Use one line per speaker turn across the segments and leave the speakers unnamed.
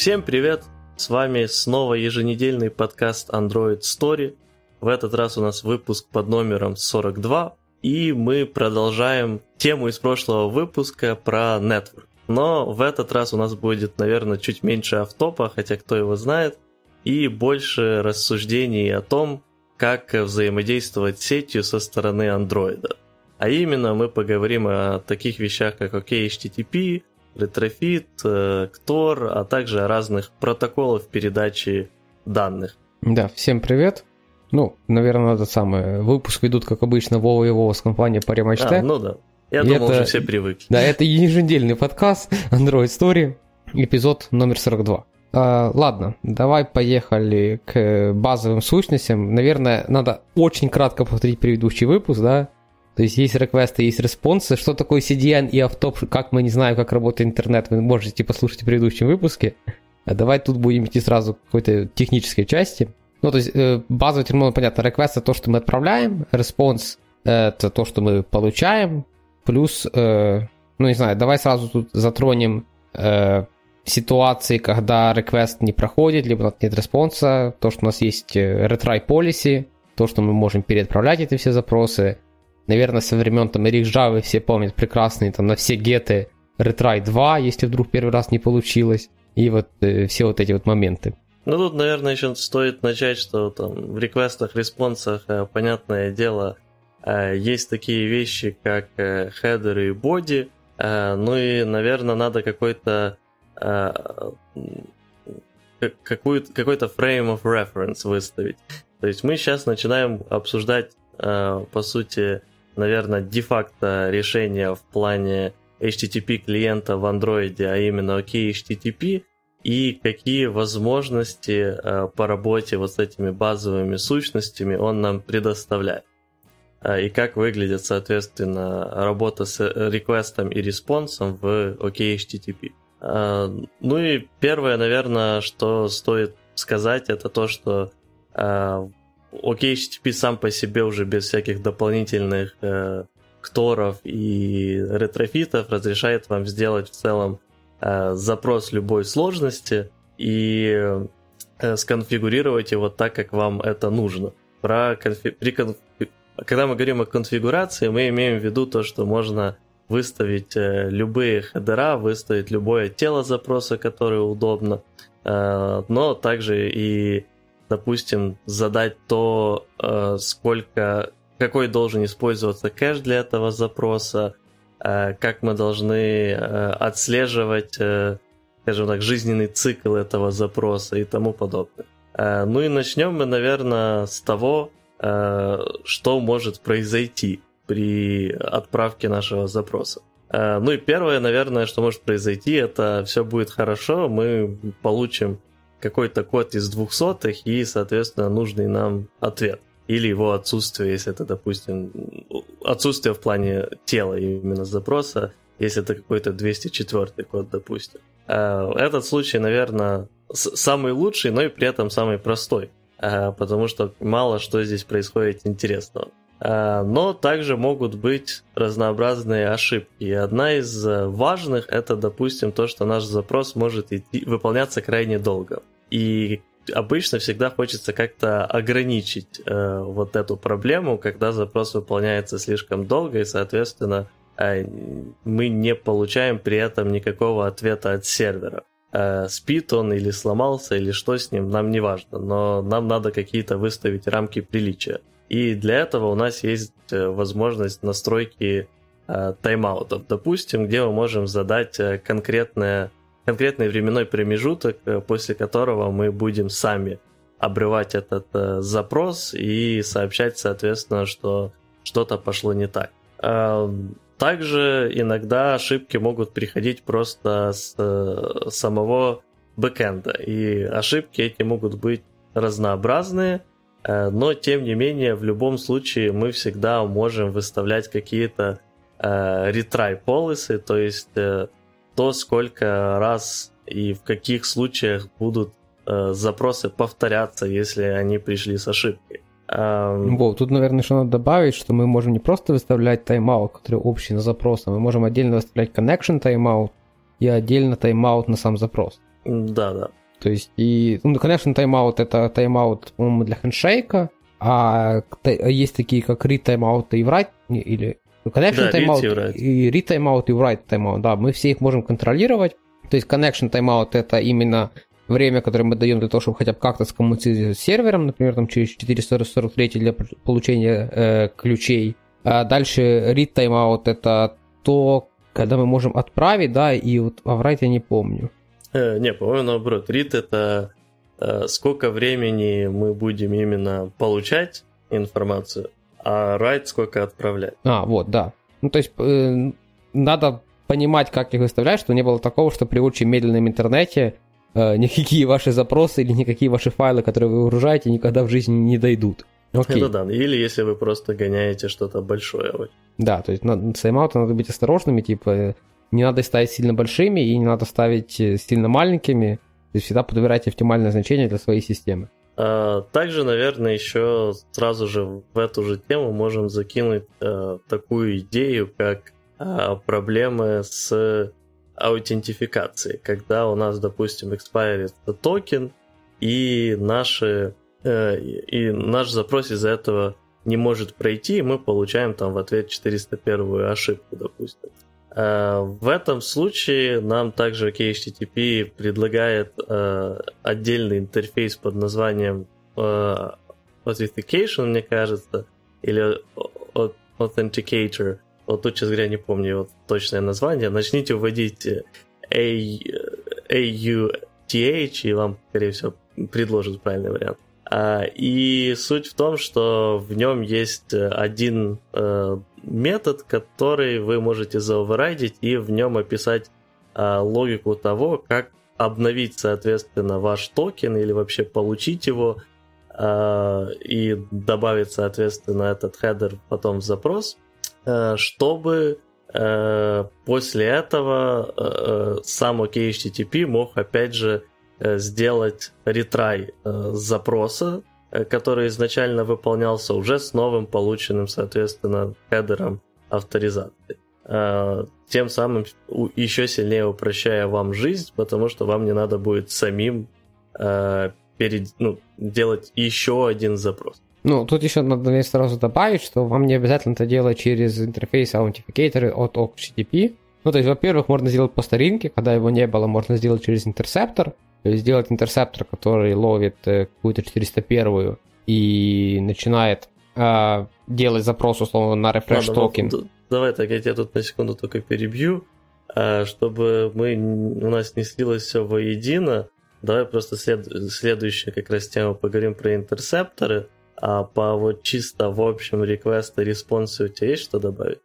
Всем привет! С вами снова еженедельный подкаст Android Story. В этот раз у нас выпуск под номером 42, и мы продолжаем тему из прошлого выпуска про Network. Но в этот раз у нас будет, наверное, чуть меньше автопа, хотя кто его знает, и больше рассуждений о том, как взаимодействовать с сетью со стороны Android. А именно мы поговорим о таких вещах, как OKHTTP, Retrofit, Ktor, а также о разных протоколах передачи данных.
Да, всем привет. Ну, наверное, надо самое. Выпуск ведут, как обычно, Вова и Вова с компанией Parimatch Tech.
А, ну да. Я и думал, это, уже все привыкли.
Да, это еженедельный подкаст Android Story, эпизод номер 42. А, ладно, давай поехали к базовым сущностям. Наверное, надо очень кратко повторить предыдущий выпуск, да? То есть есть реквесты, есть респонсы. Что такое CDN и автоп, как мы не знаем, как работает интернет, вы можете послушать в предыдущем выпуске. А давай тут будем идти сразу к какой-то технической части. Ну, то есть э, базовый термин, понятно, request это то, что мы отправляем, response это то, что мы получаем, плюс, э, ну, не знаю, давай сразу тут затронем э, ситуации, когда request не проходит, либо нет респонса, то, что у нас есть retry policy, то, что мы можем переотправлять эти все запросы. Наверное, со времен там Java все помнят прекрасные там на все геты retry 2, если вдруг первый раз не получилось, и вот э, все вот эти вот моменты.
Ну, тут, наверное, еще стоит начать, что там в реквестах, респонсах, э, понятное дело, э, есть такие вещи, как э, хедеры и боди, ну и, наверное, надо какой-то какой-то frame of reference выставить. То есть мы сейчас начинаем обсуждать, по сути, наверное, де-факто решение в плане HTTP клиента в Android, а именно OKHTTP, и какие возможности э, по работе вот с этими базовыми сущностями он нам предоставляет. Э, и как выглядит, соответственно, работа с реквестом и респонсом в OKHTTP. Э, ну и первое, наверное, что стоит сказать, это то, что OkHttp сам по себе уже без всяких дополнительных кторов и ретрофитов разрешает вам сделать в целом Э, запрос любой сложности и э, сконфигурировать его так, как вам это нужно. Про конфи... При конф... Когда мы говорим о конфигурации, мы имеем в виду то, что можно выставить э, любые хедера, выставить любое тело запроса, которое удобно, но также и, допустим, задать то, сколько, какой должен использоваться кэш для этого запроса, Э, как мы должны э, отслеживать, э, скажем так, жизненный цикл этого запроса и тому подобное. Ну и начнем мы, наверное, с того, что может произойти при отправке нашего запроса. Ну и первое, наверное, что может произойти, это все будет хорошо, мы получим какой-то код из двухсотых и, соответственно, нужный нам ответ или его отсутствие, если это, допустим, отсутствие в плане тела именно запроса, если это какой-то 204 код, допустим. А, этот случай, наверное, самый лучший, но и при этом самый простой, а, потому что мало что здесь происходит интересного. А, но также могут быть разнообразные ошибки. И одна из важных это, допустим, то, что наш запрос может идти, выполняться крайне долго. И обычно всегда хочется как-то ограничить э, вот эту проблему, когда запрос выполняется слишком долго, и, соответственно, э, мы не получаем при этом никакого ответа от сервера. Э, спит он или сломался, или что с ним, нам не важно, но нам надо какие-то выставить рамки приличия. И для этого у нас есть э, возможность настройки э, тайм-аутов, допустим, где мы можем задать э, конкретное конкретный временной промежуток, после которого мы будем сами обрывать этот запрос и сообщать, соответственно, что что-то пошло не так. Э, также иногда ошибки могут приходить просто с самого бэкэнда, и ошибки эти могут быть разнообразные, но тем не менее в любом случае мы всегда можем выставлять какие-то э, policy, то есть э, то, сколько раз и в каких случаях будут э, запросы повторяться, если они пришли с ошибкой.
Эм... Вов, тут, наверное, еще надо добавить, что мы можем не просто выставлять тайм-аут, который общий на запрос, а мы можем отдельно выставлять connection тайм-аут и отдельно тайм-аут на сам запрос.
Да, да.
То есть, и, ну, connection timeout это тайм-аут, по-моему, для хендшейка, а есть такие, как read timeout и write, или ну, connection
Да,
timeout
и
read timeout и write timeout, да, мы все их можем контролировать. То есть connection timeout это именно время, которое мы даем для того, чтобы хотя бы как-то скоммуницировать с сервером, например, там через 443 для получения э, ключей. А дальше read timeout это то, когда мы можем отправить, да, и вот а write я не помню.
Э, не, по-моему, наоборот. Read это э, сколько времени мы будем именно получать информацию, а write сколько отправлять.
А, вот, да. Ну, то есть э, надо понимать, как их выставлять, чтобы не было такого, что при очень медленном интернете э, никакие ваши запросы или никакие ваши файлы, которые вы выгружаете, никогда в жизни не дойдут. Окей.
Это да. Или если вы просто гоняете что-то большое.
Да, то есть на с тайм-аута надо быть осторожными, типа не надо ставить сильно большими и не надо ставить э, сильно маленькими. То есть всегда подбирайте оптимальное значение для своей системы.
А, также, наверное, еще сразу же в эту же тему можем закинуть э, такую идею, как э, проблемы с аутентификацией, когда у нас, допустим, экспайрит токен, и наши э, и наш запрос из-за этого не может пройти, и мы получаем там в ответ 401 ошибку, допустим. Э, В этом случае нам также OkHttp предлагает э, отдельный интерфейс под названием э, Authentication, мне кажется, или Authenticator. Вот тут, честно говоря, не помню его точное название. Начните вводить AUTH, и вам, скорее всего, предложат правильный вариант. А, И суть в том, что в нем есть один метод, который вы можете заоверрайдить и в нем описать а, логику того, как обновить, соответственно, ваш токен или вообще получить его а, и добавить, соответственно, этот хедер потом в запрос, э, чтобы э, после этого э, сам OkHttp мог опять же сделать retry запроса, который изначально выполнялся уже с новым полученным, соответственно, хедером авторизации. Э, Тем самым еще сильнее упрощая вам жизнь, потому что вам не надо будет самим э, перед, ну, делать еще один запрос.
Ну, тут еще надо наверное, сразу добавить, что вам не обязательно это делать через интерфейс Authenticator от OkHttp. Ну, то есть, во-первых, можно сделать по старинке, когда его не было, можно сделать через interceptor. То есть сделать interceptor, который ловит э, какую-то 401 и начинает э, делать запрос, условно, на refresh
Ладно,
токен.
вот, давай так, я тебя тут на секунду только перебью, а, чтобы мы, у нас не слилось все воедино. Давай просто след, следующую как раз тему поговорим про интерсепторы, а по вот чисто в общем реквесты, респонсы у тебя есть что добавить?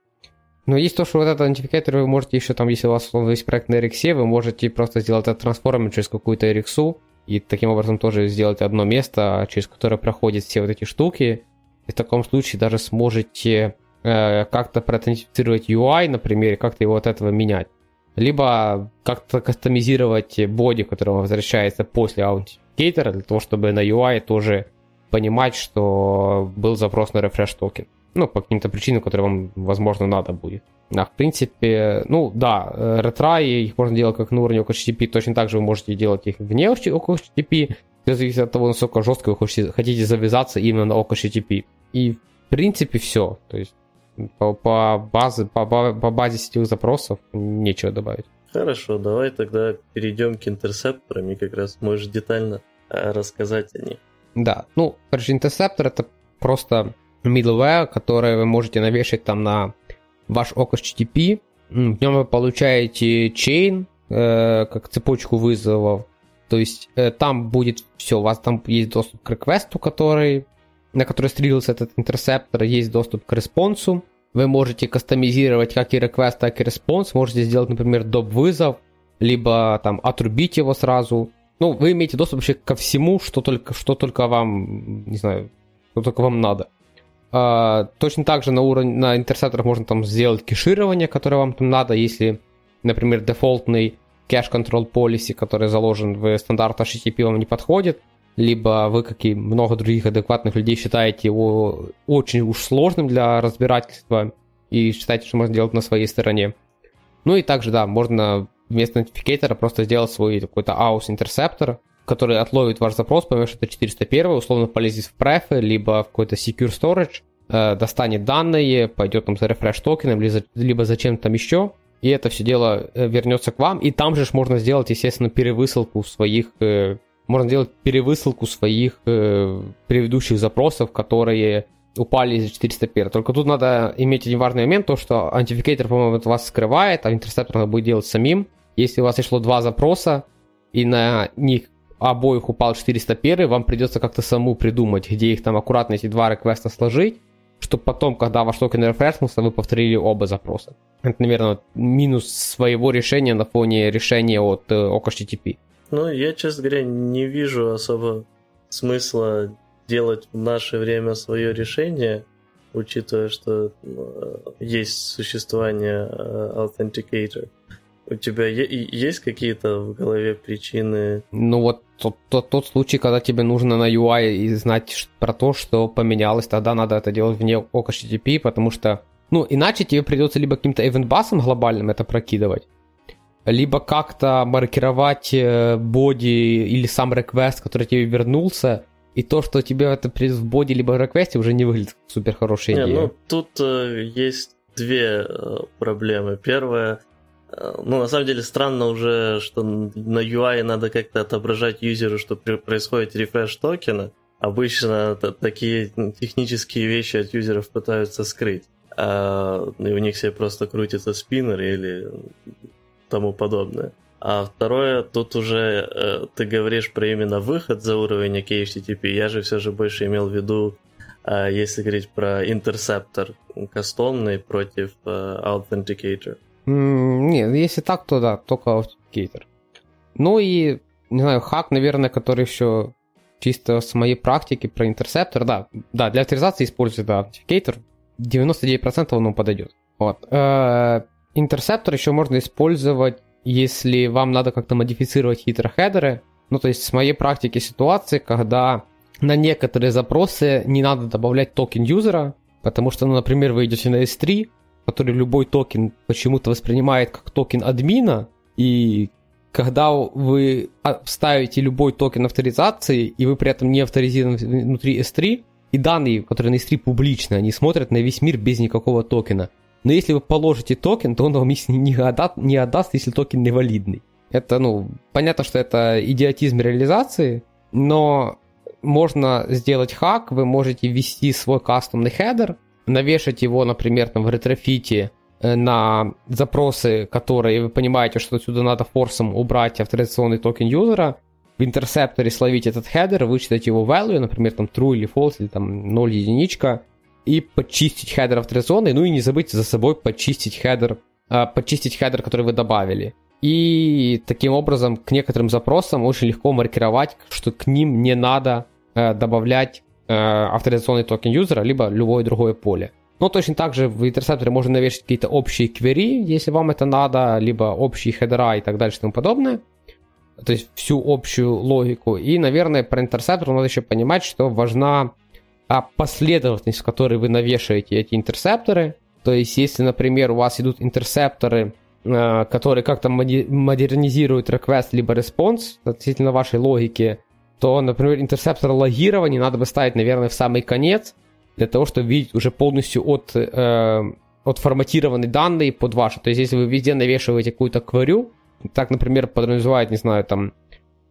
Но есть то, что вот этот идентификатор вы можете еще там, если у вас условно, есть проект на RX, вы можете просто сделать этот трансформер через какую-то RX, и таким образом тоже сделать одно место, через которое проходят все вот эти штуки. И в таком случае даже сможете э, как-то проаутентифицировать UI, например, как-то его от этого менять. Либо как-то кастомизировать боди, который возвращается после аутентификатора, для того, чтобы на UI тоже понимать, что был запрос на рефреш токен. Ну, по каким-то причинам, которые вам, возможно, надо будет. А в принципе, ну да, э, ретраи, их можно делать как на уровне OpenHTTP, точно так же вы можете делать их вне OpenHTTP, все зависит от того, насколько жестко вы хотите, хотите завязаться именно на OpenHTTP. И в принципе все. То есть по, по, базе, по, по базе сетевых запросов нечего добавить.
Хорошо, давай тогда перейдем к интерсепторам и как раз можешь детально э, рассказать о них.
Да, ну, короче, интерсептор это просто middleware, который вы можете навешать там на ваш OCHTTP. М, В нем вы получаете chain, э, как цепочку вызовов. То есть э, там будет все, у вас там есть доступ к реквесту, который, на который стриггерился этот interceptor, есть доступ к респонсу. Вы можете кастомизировать как и request, так и response. Можете сделать, например, доп. вызов, либо там отрубить его сразу. Ну, вы имеете доступ вообще ко всему, что только, что только вам, не знаю, что только вам надо. А, точно так же на уровне, на интерсепторах можно там сделать кеширование, которое вам там надо, если, например, дефолтный cache control policy, который заложен в стандарт HTTP, вам не подходит, либо вы, как и много других адекватных людей, считаете его очень уж сложным для разбирательства и считаете, что можно делать на своей стороне. Ну и также, да, можно вместо нотификатора просто сделать свой какой-то AUS интерсептор, который отловит ваш запрос, поймет, что это 401, условно полезет в префы, либо в какой-то secure storage, э, достанет данные, пойдет там за рефреш токеном, либо, либо за чем-то там еще, и это все дело э, вернется к вам. И там же можно сделать, естественно, перевысылку своих э, можно сделать перевысылку своих э, предыдущих запросов, которые упали из 401. Только тут надо иметь один важный момент, то что антификатор, по-моему, от вас скрывает, а интерсептор надо будет делать самим. Если у вас пришло два запроса, и на них обоих упал 401, вам придется как-то саму придумать, где их там аккуратно эти два реквеста сложить, чтобы потом, когда ваш токен рефрешнулся, вы повторили оба запроса. Это, наверное, минус своего решения на фоне решения от э, OKHTTP.
Ну, я, честно говоря, не вижу особо смысла делать в наше время свое решение, учитывая, что э, есть существование э, Authenticator. У тебя есть какие-то в голове причины?
Ну вот тот, тот, тот случай, когда тебе нужно на UI и знать про то, что поменялось, тогда надо это делать вне OHTTP, потому что, ну, иначе тебе придется либо каким-то event глобальным это прокидывать, либо как-то маркировать э, боди или сам request, который тебе вернулся, и то, что тебе это в боди либо реквесте уже не выглядит супер хорошей идеей.
ну, тут э, есть две э, проблемы. Первая, ну, на самом деле странно уже, что на UI надо как-то отображать юзеру, что происходит рефреш токена. Обычно такие технические вещи от юзеров пытаются скрыть. А, и у них все просто крутится спиннер или тому подобное. А второе, тут уже э, ты говоришь про именно выход за уровень HTTP. Я же все же больше имел в виду, э, если говорить про интерсептор кастомный против э, Authenticator.
Нет, если так, то да, только Authenticator. Ну и, не знаю, хак, наверное, который еще чисто с моей практики про интерсептор, да, да, для авторизации используется да, Authenticator, 99% он подойдет. Вот. Э, interceptor еще можно использовать если вам надо как-то модифицировать хитро хедеры, ну то есть с моей практики ситуации, когда на некоторые запросы не надо добавлять токен юзера, потому что, ну, например, вы идете на S3, который любой токен почему-то воспринимает как токен админа, и когда вы ставите любой токен авторизации, и вы при этом не авторизированы внутри S3, и данные, которые на S3 публичны, они смотрят на весь мир без никакого токена – но если вы положите токен, то он вам не, отдаст, не отдаст, если токен невалидный. Это, ну, понятно, что это идиотизм реализации, но можно сделать хак, вы можете ввести свой кастомный header, навешать его, например, там в ретрофите э, на запросы, которые вы понимаете, что отсюда надо форсом убрать авторизационный токен юзера, в интерсепторе словить этот header, вычитать его value, например, там true или false, или там 0 единичка, и почистить header авторизационный, ну и не забыть за собой почистить header, э, почистить header, который вы добавили. И таким образом к некоторым запросам очень легко маркировать, что к ним не надо э, добавлять авторизационный токен юзера, либо любое другое поле. Но точно так же в интерсепторе можно навешать какие-то общие квери, если вам это надо, либо общие хедера и так далее и тому подобное. То есть всю общую логику. И, наверное, про интерсептор надо еще понимать, что важна а последовательность, в которой вы навешиваете эти интерсепторы. То есть, если, например, у вас идут интерсепторы, э, которые как-то модернизируют request либо response относительно вашей логики, то, например, интерсептор логирования надо бы ставить, наверное, в самый конец, для того, чтобы видеть уже полностью от, э, отформатированные данные под ваши. То есть, если вы везде навешиваете какую-то кварю, так, например, подразумевает, не знаю, там,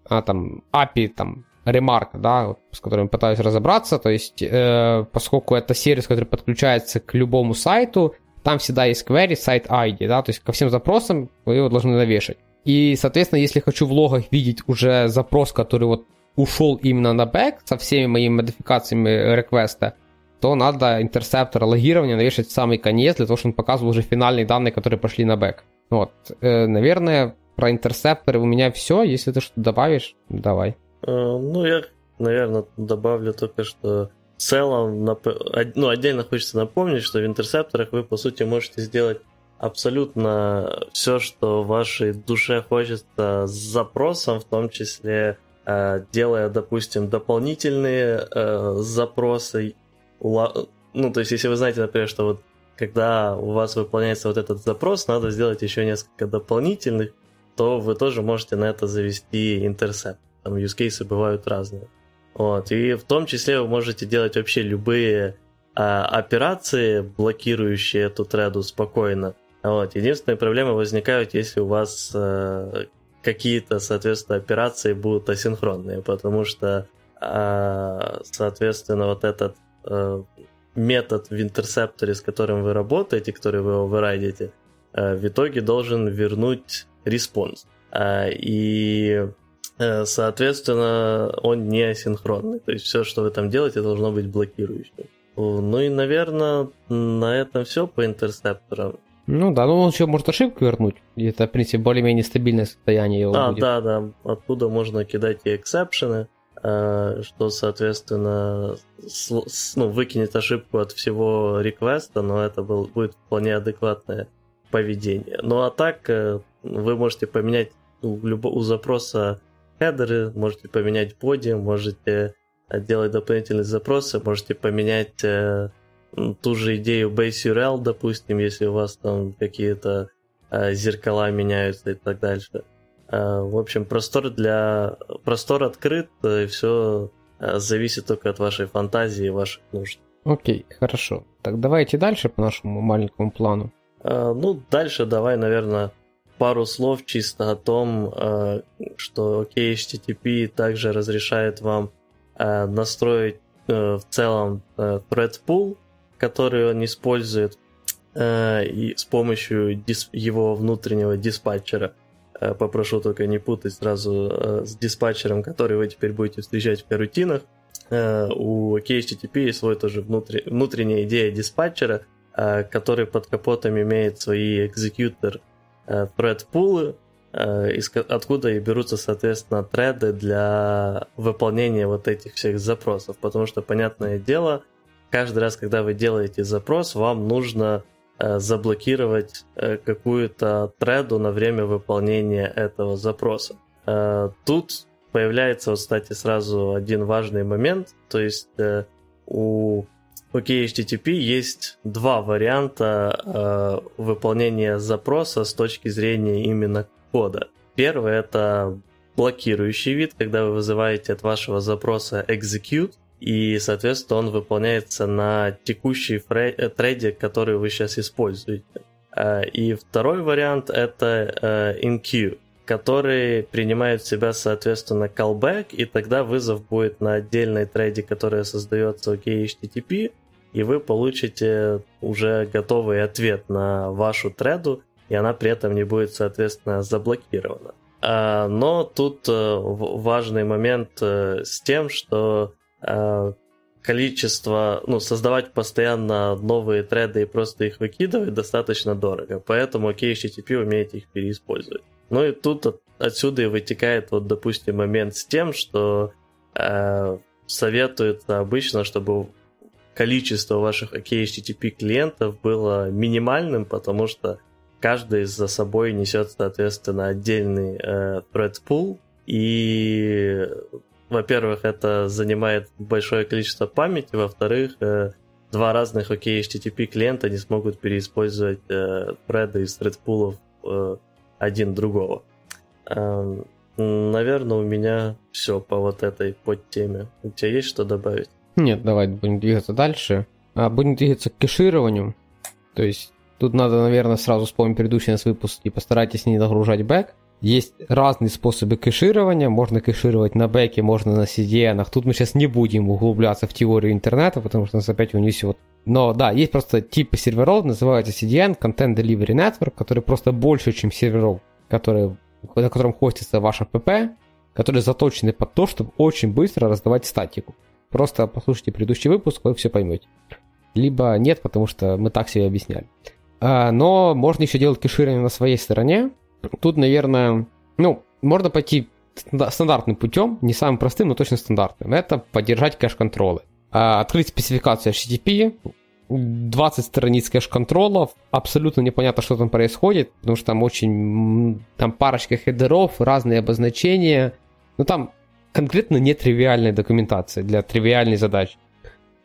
а, там, API, там, ремарка, да, с которым пытаюсь разобраться, то есть, э, поскольку это сервис, который подключается к любому сайту, там всегда есть query, site ID, да, то есть ко всем запросам вы его должны навешать. И, соответственно, если хочу в логах видеть уже запрос, который вот ушел именно на бэк со всеми моими модификациями реквеста, то надо интерсептор логирования навешать в самый конец, для того, чтобы он показывал уже финальные данные, которые пошли на бэк. Вот. Э, наверное, про интерсепторы у меня все. Если ты что-то добавишь, давай.
Э, ну, я, наверное, добавлю только, что в целом, ну, отдельно хочется напомнить, что в интерсепторах вы, по сути, можете сделать абсолютно все, что вашей душе хочется с запросом, в том числе делая, допустим, дополнительные э, запросы. Ну, то есть, если вы знаете, например, что вот когда у вас выполняется вот этот запрос, надо сделать еще несколько дополнительных то вы тоже можете на это завести интерсепт. Там use бывают разные. Вот. И в том числе вы можете делать вообще любые а, операции, блокирующие эту треду спокойно. Вот. Единственные проблемы возникают, если у вас какие-то, соответственно, операции будут асинхронные, потому что, а, соответственно, вот этот а, метод в интерсепторе, с которым вы работаете, который вы оверрайдите, а, в итоге должен вернуть response. А, и Э, соответственно, он не асинхронный. То есть все, что вы там делаете, должно быть блокирующим. Ну и, наверное, на этом все по интерсепторам.
Ну да, ну он еще может ошибку вернуть. И это, в принципе, более-менее стабильное состояние его
а,
будет.
да, да. Оттуда можно кидать и эксепшены, э, что, соответственно, ну, выкинет ошибку от всего реквеста, но это был, будет вполне адекватное поведение. Ну а так, э, вы можете поменять у, у запроса хедеры, можете поменять боди, можете э, делать дополнительные запросы, можете поменять ту же идею base URL, допустим, если у вас там какие-то э, зеркала меняются и так дальше. Э, в общем, простор для простор открыт, и все э, зависит только от вашей фантазии и ваших нужд.
Окей, хорошо. Так давайте дальше по нашему маленькому плану.
Э, ну, дальше давай, наверное, пару слов чисто о том, э, что OKHTTP также разрешает вам э, настроить э, в целом thread pool, который он использует и с помощью его внутреннего диспатчера. Попрошу только не путать сразу с диспатчером, который вы теперь будете встречать в карутинах. У OKHTTP есть свой тоже внутренняя идея диспатчера, который под капотом имеет свои экзекьютор thread пулы, откуда и берутся, соответственно, треды для выполнения вот этих всех запросов. Потому что, понятное дело, каждый раз, когда вы делаете запрос, вам нужно э, заблокировать э, какую-то треду на время выполнения этого запроса. Э, тут появляется, кстати, сразу один важный момент, то есть у у HTTP есть два варианта выполнения запроса с точки зрения именно кода. Первый это блокирующий вид, когда вы вызываете от вашего запроса execute, и, соответственно, он выполняется на текущей э, треде, который вы сейчас используете. Э, и второй вариант это э, in-queue, который принимает в себя, соответственно, callback, и тогда вызов будет на отдельной треде, которая создается у HTTP, и вы получите уже готовый ответ на вашу треду, и она при этом не будет, соответственно, заблокирована. А, но тут э, важный момент э, с тем, что э, количество, ну, создавать постоянно новые треды и просто их выкидывать достаточно дорого, поэтому OKHTTP умеет их переиспользовать. Ну и тут от, отсюда и вытекает, вот, допустим, момент с тем, что э, советуется обычно, чтобы количество ваших OKHTTP клиентов было минимальным, потому что каждый за собой несет, соответственно, отдельный э, thread pool, и, во-первых, это занимает большое количество памяти, во-вторых, э, два разных OKHTTP клиента не смогут переиспользовать thread из thread пулов э, один другого. Э, наверное, у меня все по вот этой подтеме. У тебя есть что добавить?
Нет, давай будем двигаться дальше. А будем двигаться к кешированию. То есть тут надо, наверное, сразу вспомнить предыдущий нас выпуск и постарайтесь не нагружать бэк. Есть разные способы кэширования. Можно кэшировать на бэке, можно на CDN. Тут мы сейчас не будем углубляться в теорию интернета, потому что нас опять унесет. Но да, есть просто типы серверов, называется CDN, Content Delivery Network, который просто больше, чем серверов, которые, на котором хостится ваша ПП, которые заточены под то, чтобы очень быстро раздавать статику. Просто послушайте предыдущий выпуск, вы все поймете. Либо нет, потому что мы так себе объясняли. А, но можно еще делать кеширование на своей стороне. Тут, наверное, ну, можно пойти стандартным путем, не самым простым, но точно стандартным. Это поддержать кэш-контролы. А, открыть спецификацию HTTP, 20 страниц кэш-контролов, абсолютно непонятно, что там происходит, потому что там очень, там парочка хедеров, разные обозначения, ну там конкретно нетривиальной документации для тривиальной задачи.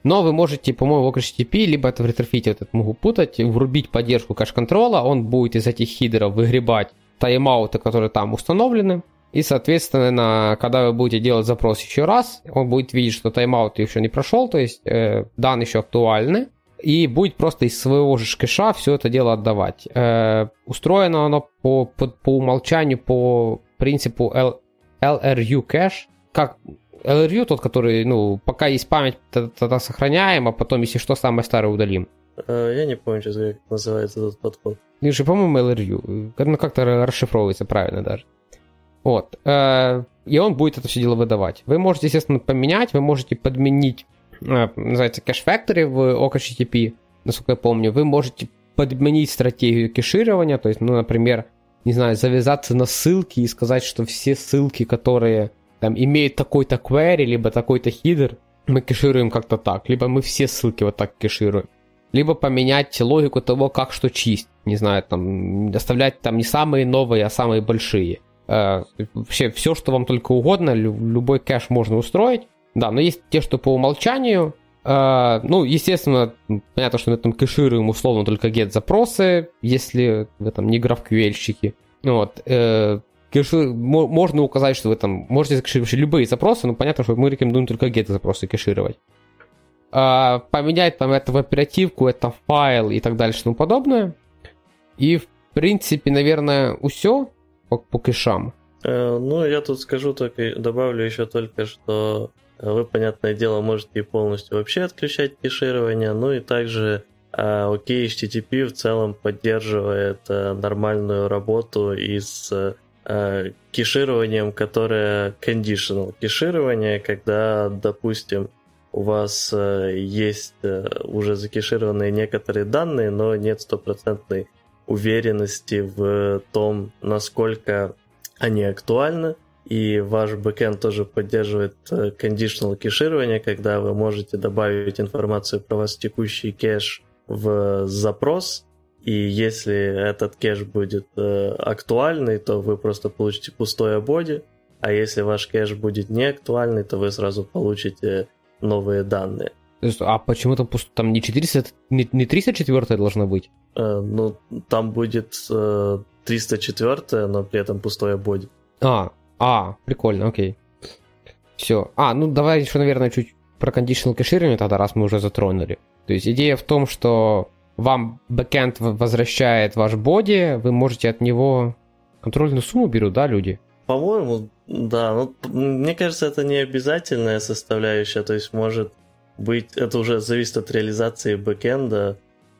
Но вы можете, по-моему, в HTTP, либо это в ретрофите, вот это могу путать, врубить поддержку кэш-контрола, он будет из этих хидеров выгребать тайм-ауты, которые там установлены. И, соответственно, когда вы будете делать запрос еще раз, он будет видеть, что тайм-аут еще не прошел, то есть э, данные еще актуальны, и будет просто из своего же кэша все это дело отдавать. Э, устроено оно по, по, по умолчанию по принципу L, LRU кэш, как LRU тот, который, ну, пока есть память, тогда сохраняем, а потом, если что, самое старое удалим.
Э, я не помню, сейчас, как называется этот подход.
Ну, же, по-моему, LRU. Ну, как-то расшифровывается правильно даже. Вот. Э, и он будет это все дело выдавать. Вы можете, естественно, поменять, вы можете подменить, э, называется, Cache Factory в OKHTTP, насколько я помню. Вы можете подменить стратегию кеширования, то есть, ну, например, не знаю, завязаться на ссылки и сказать, что все ссылки, которые там имеют такой-то query, либо такой-то хидер, мы кешируем как-то так, либо мы все ссылки вот так кешируем. Либо поменять логику того, как что чистить. Не знаю, там, оставлять там не самые новые, а самые большие. Э, вообще все, что вам только угодно, любой кэш можно устроить. Да, но есть те, что по умолчанию. Э, ну, естественно, понятно, что мы там кэшируем условно только get запросы, если вы там не GraphQL-щики. Вот. Э, кэши... Можно указать, что вы там можете закэшировать любые запросы, но понятно, что мы рекомендуем только get запросы кэшировать. Поменять там это в оперативку, это файл и так дальше и тому подобное. И, в принципе, наверное, все по, по кэшам?
Э, ну, я тут скажу только, добавлю еще только, что вы, понятное дело, можете полностью вообще отключать кеширование, ну и также э, окей, HTTP в целом поддерживает э, нормальную работу и с кешированием, которое conditional кеширование, когда, допустим, у вас есть уже закешированные некоторые данные, но нет стопроцентной уверенности в том, насколько они актуальны. И ваш бэкэнд тоже поддерживает э, conditional кеширование, когда вы можете добавить информацию про вас текущий кэш в запрос, и если этот кэш будет э, актуальный, то вы просто получите пустое боди, а если ваш кэш будет не актуальный, то вы сразу получите новые данные.
А почему там, там не 400, не, не 304 должно быть?
Э, ну, там будет э, 304, но при этом пустое боди.
А, а, прикольно, окей. Все. А, ну давай еще, наверное, чуть про conditional кэширование тогда, раз мы уже затронули. То есть идея в том, что вам бэкэнд возвращает ваш боди, вы можете от него контрольную сумму берут, да, люди?
По-моему, да. Ну, мне кажется, это не обязательная составляющая. То есть может быть, это уже зависит от реализации бэкэнда,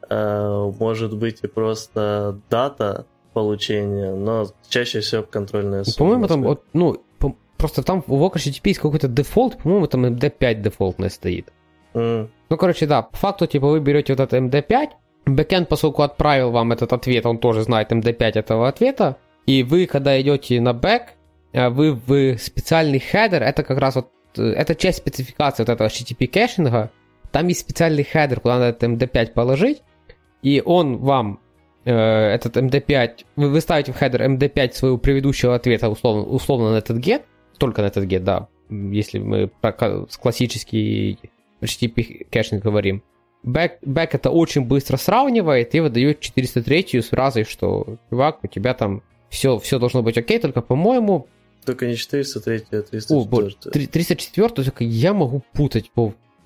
э, может быть и просто дата получения, но чаще всего контрольная сумма.
По-моему, там, вот, ну, по- просто там в OKHTTP есть какой-то дефолт, по-моему, там MD5 дефолтная стоит. Mm. Ну, короче, да, по факту, типа, вы берете вот этот MD5, бэкэнд, поскольку отправил вам этот ответ, он тоже знает MD5 этого ответа, и вы, когда идете на бэк, вы в специальный header, это как раз вот это часть спецификации вот этого HTTP кэшинга. Там есть специальный header, куда надо этот MD5 положить, и он вам э, этот MD5, вы, вы ставите в header MD5 своего предыдущего ответа условно, условно на этот get, только на этот get, да, если мы про классический HTTP кэшинг говорим. Бэк, бэк это очень быстро сравнивает и выдает 403 с фразой, что, чувак, у тебя там все, все должно быть окей, только, по-моему,
только не 403, а 304. О,
304, только я могу путать.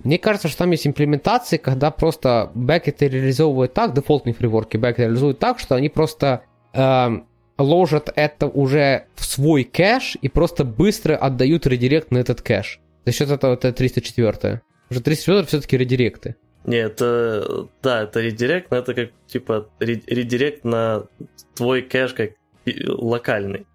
Мне кажется, что там есть имплементации, когда просто бэкенды реализовывают так, дефолтные фреймворки бэкенды реализуют так, что они просто э, ложат это уже в свой кэш и просто быстро отдают редирект на этот кэш. За счет этого это 304. Уже 304 все-таки редиректы.
Нет, это, да, это редирект, но это как, типа, редирект на твой кэш как локальный.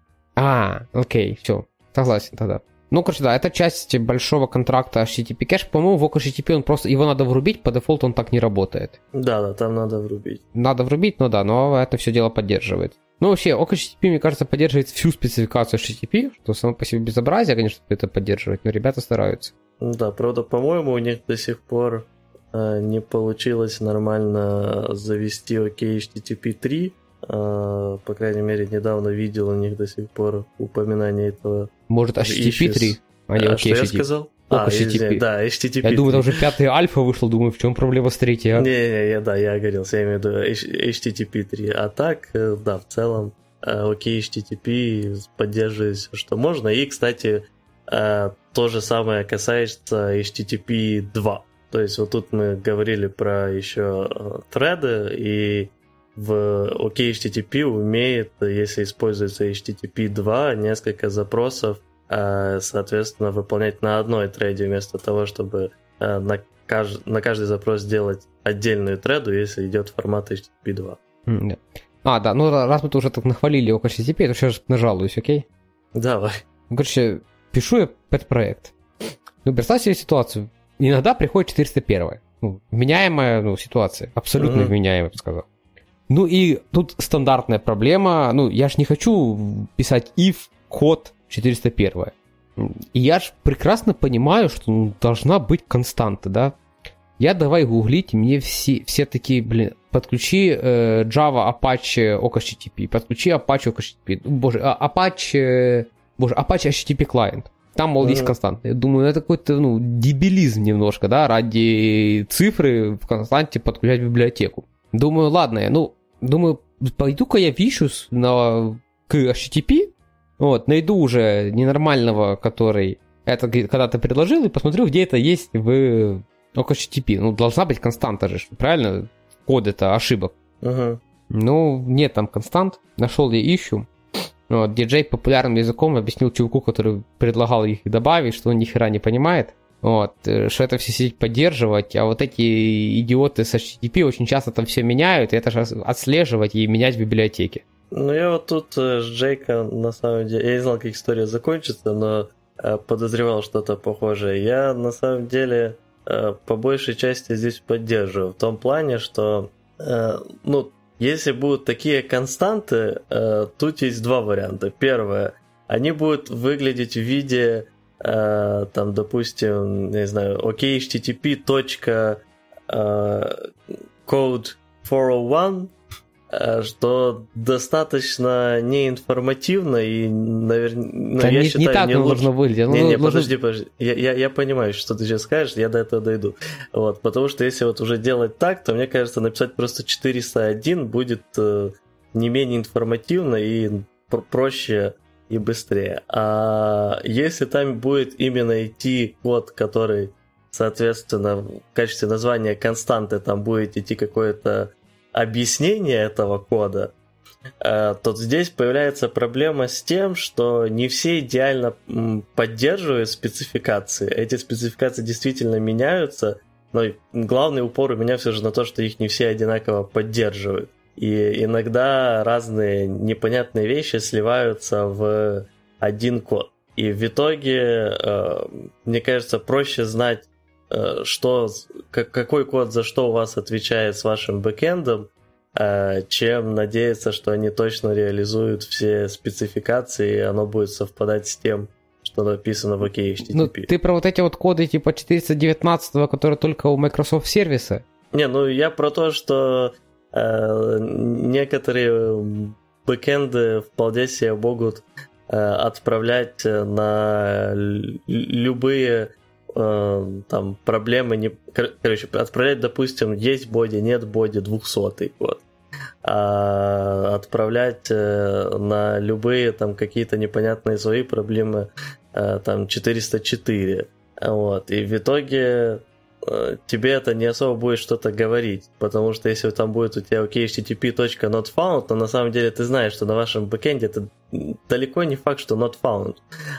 А, окей, все, согласен тогда. Ну, короче, да, это часть большого контракта HTTP кэш. По-моему, в HTTP он просто, его надо врубить, по дефолту он так не работает.
Да, да, там надо врубить.
Надо врубить, ну да, но это все дело поддерживает. Ну, вообще, OKHTTP, мне кажется, поддерживает всю спецификацию HTTP, что само по себе безобразие, конечно, это поддерживать, но ребята стараются.
Да, правда, по-моему, у них до сих пор э, не получилось нормально завести OKHTTP 3, а, по крайней мере, недавно видел у них до сих пор упоминание этого.
Может, HTTP 3?
А, не, а, что я сказал?
А, HTTP.
да, HTTP.
Я думаю, там уже пятый альфа вышел, думаю, в чем проблема с третьей, а?
Не, не, я, да, я оговорился, я имею в виду HTTP 3. А так, э, да, в целом, окей, HTTP поддерживает все, что можно. И, кстати, то же самое касается HTTP 2. То есть вот тут мы говорили про еще треды, и в OKHTTP умеет, если используется HTTP 2, несколько запросов, соответственно, выполнять на одной треде вместо того, чтобы на, кажд... на каждый запрос сделать отдельную треду, если идет формат HTTP 2.
Mm, А, да, ну раз мы тут уже так нахвалили OKHTTP, то сейчас нажалуюсь, окей?
Давай.
Короче, пишу я этот проект. Ну, представь себе ситуацию. Иногда приходит 401. Ну, вменяемая ну, ситуация. Абсолютно mm-hmm. вменяемая, я бы сказал. Ну и тут стандартная проблема. Ну, я ж не хочу писать if код 401. И я ж прекрасно понимаю, что ну, должна быть константа, да. Я давай гуглить, мне все, все такие, блин, подключи э, Java Apache OHTTP, подключи Apache OHTTP, боже, Apache, боже, Apache HTTP client. Там, мол, mm-hmm. есть константа. Я думаю, это какой-то, ну, дебилизм немножко, да, ради цифры в константе подключать библиотеку. Думаю, ладно, я, ну, думаю, пойду-ка я вищу на, к HTTP, вот, найду уже ненормального, который это когда-то предложил, и посмотрю, где это есть в OHTTP. Ну, должна быть константа же, правильно? Код это ошибок.
Uh-huh.
Ну, нет там констант. Нашел я ищу. Вот, DJ популярным языком объяснил чуваку, который предлагал их добавить, что он ни хера не понимает. Вот, э, что это все сидеть поддерживать, а вот эти идиоты с HTTP очень часто там все меняют, и это же отслеживать и менять в библиотеке.
Ну, я вот тут э, с Джейка, на самом деле, я не знал, как история закончится, но э, подозревал что-то похожее. Я, на самом деле, по большей части здесь поддерживаю. В том плане, что, ну, если будут такие константы, тут есть два варианта. Первое, они будут выглядеть в виде э, там, допустим, не знаю, OKHTTP. Э, code 401, э, что достаточно неинформативно и, наверное,
ну, я не, считаю, не так не лучше... нужно выглядеть.
Не, не, подожди, подожди. Я, я, я понимаю, что ты сейчас скажешь, я до этого дойду. Вот, потому что если вот уже делать так, то мне кажется, написать просто 401 будет э, не менее информативно и проще и быстрее. А если там будет именно идти код, который, соответственно, в качестве названия константы там будет идти какое-то объяснение этого кода, э, то здесь появляется проблема с тем, что не все идеально поддерживают спецификации. Эти спецификации действительно меняются, но главный упор у меня все же на то, что их не все одинаково поддерживают. И иногда разные непонятные вещи сливаются в один код. И в итоге, э, мне кажется, проще знать, э, что, какой код за что у вас отвечает с вашим бэкэндом, э, чем надеяться, что они точно реализуют все спецификации, и оно будет совпадать с тем, что написано в OKHTTP.
Ну, ты про вот эти вот коды типа 419, которые только у Microsoft сервиса?
Не, ну я про то, что некоторые бэкенды вполне себе могут э, отправлять на любые э, там проблемы не короче отправлять допустим есть body нет body 200 вот. А отправлять на любые там какие-то непонятные свои проблемы там 404 вот. И в итоге Э, тебе это не особо будет что-то говорить, потому что если там будет у тебя OK HTTP not found, то на самом деле ты знаешь, что на вашем бэкенде это далеко не факт, что not found,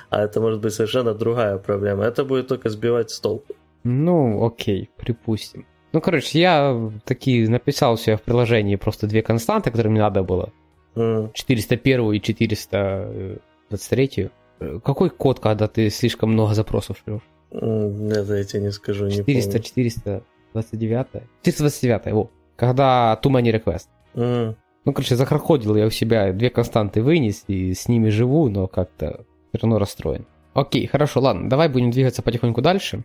а это может быть совершенно другая проблема. Это будет только сбивать с толку.
Ну, окей, припустим. Ну, короче, я таки написал у себя в приложении просто две константы, которые мне надо было. Mm. 401 и 423. Э, какой код, когда ты слишком много запросов шлешь?
Это я тебе не скажу, не
400, помню. 429. 429, во. Когда too many request.
Mm.
Ну, короче, захарходил я у себя две константы вынес, и с ними живу, но как-то все равно расстроен. Окей, хорошо, ладно, давай будем двигаться потихоньку дальше.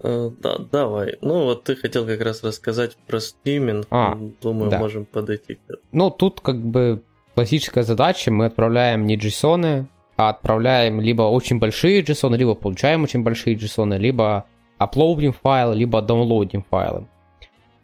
Uh, да, давай. Ну, вот ты хотел как раз рассказать про стриминг.
А,
Думаю, да. можем подойти.
Ну, тут как бы классическая задача. Мы отправляем не JSON, отправляем либо очень большие JSON, либо получаем очень большие JSON, либо uploadим файлы, либо downloadим файлы.